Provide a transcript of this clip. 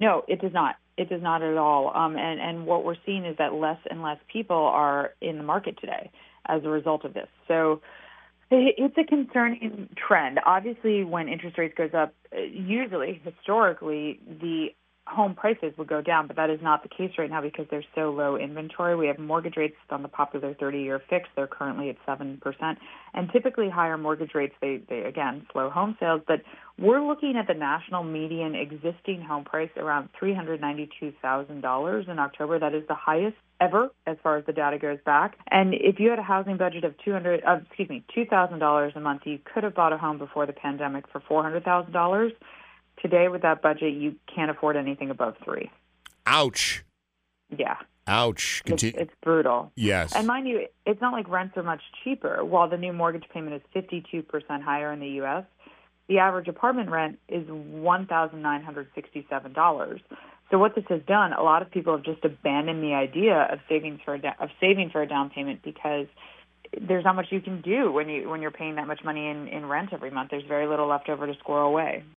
No, it does not. It does not at all. Um, and, and what we're seeing is that less and less people are in the market today as a result of this. So it's a concerning trend. Obviously, when interest rates goes up, uh, usually historically the home prices would go down, but that is not the case right now because there's so low inventory. We have mortgage rates on the popular 30-year fix; they're currently at seven percent, and typically higher mortgage rates they they again slow home sales. But we're looking at the national median existing home price around three hundred ninety-two thousand dollars in October. That is the highest ever as far as the data goes back. And if you had a housing budget of two hundred, uh, excuse me, two thousand dollars a month, you could have bought a home before the pandemic for four hundred thousand dollars today with that budget, you can't afford anything above three. Ouch. Yeah. Ouch. It's, it's, brutal. Yes. And mind you, it's not like rents are much cheaper. While the new mortgage payment is 52% higher in the U.S., the average apartment rent is $1,967. So what this has done, a lot of people have just abandoned the idea of saving for a da- of saving for a down payment because there's not much you can do when you when you're paying that much money in, in rent every month. There's very little left over to squirrel away.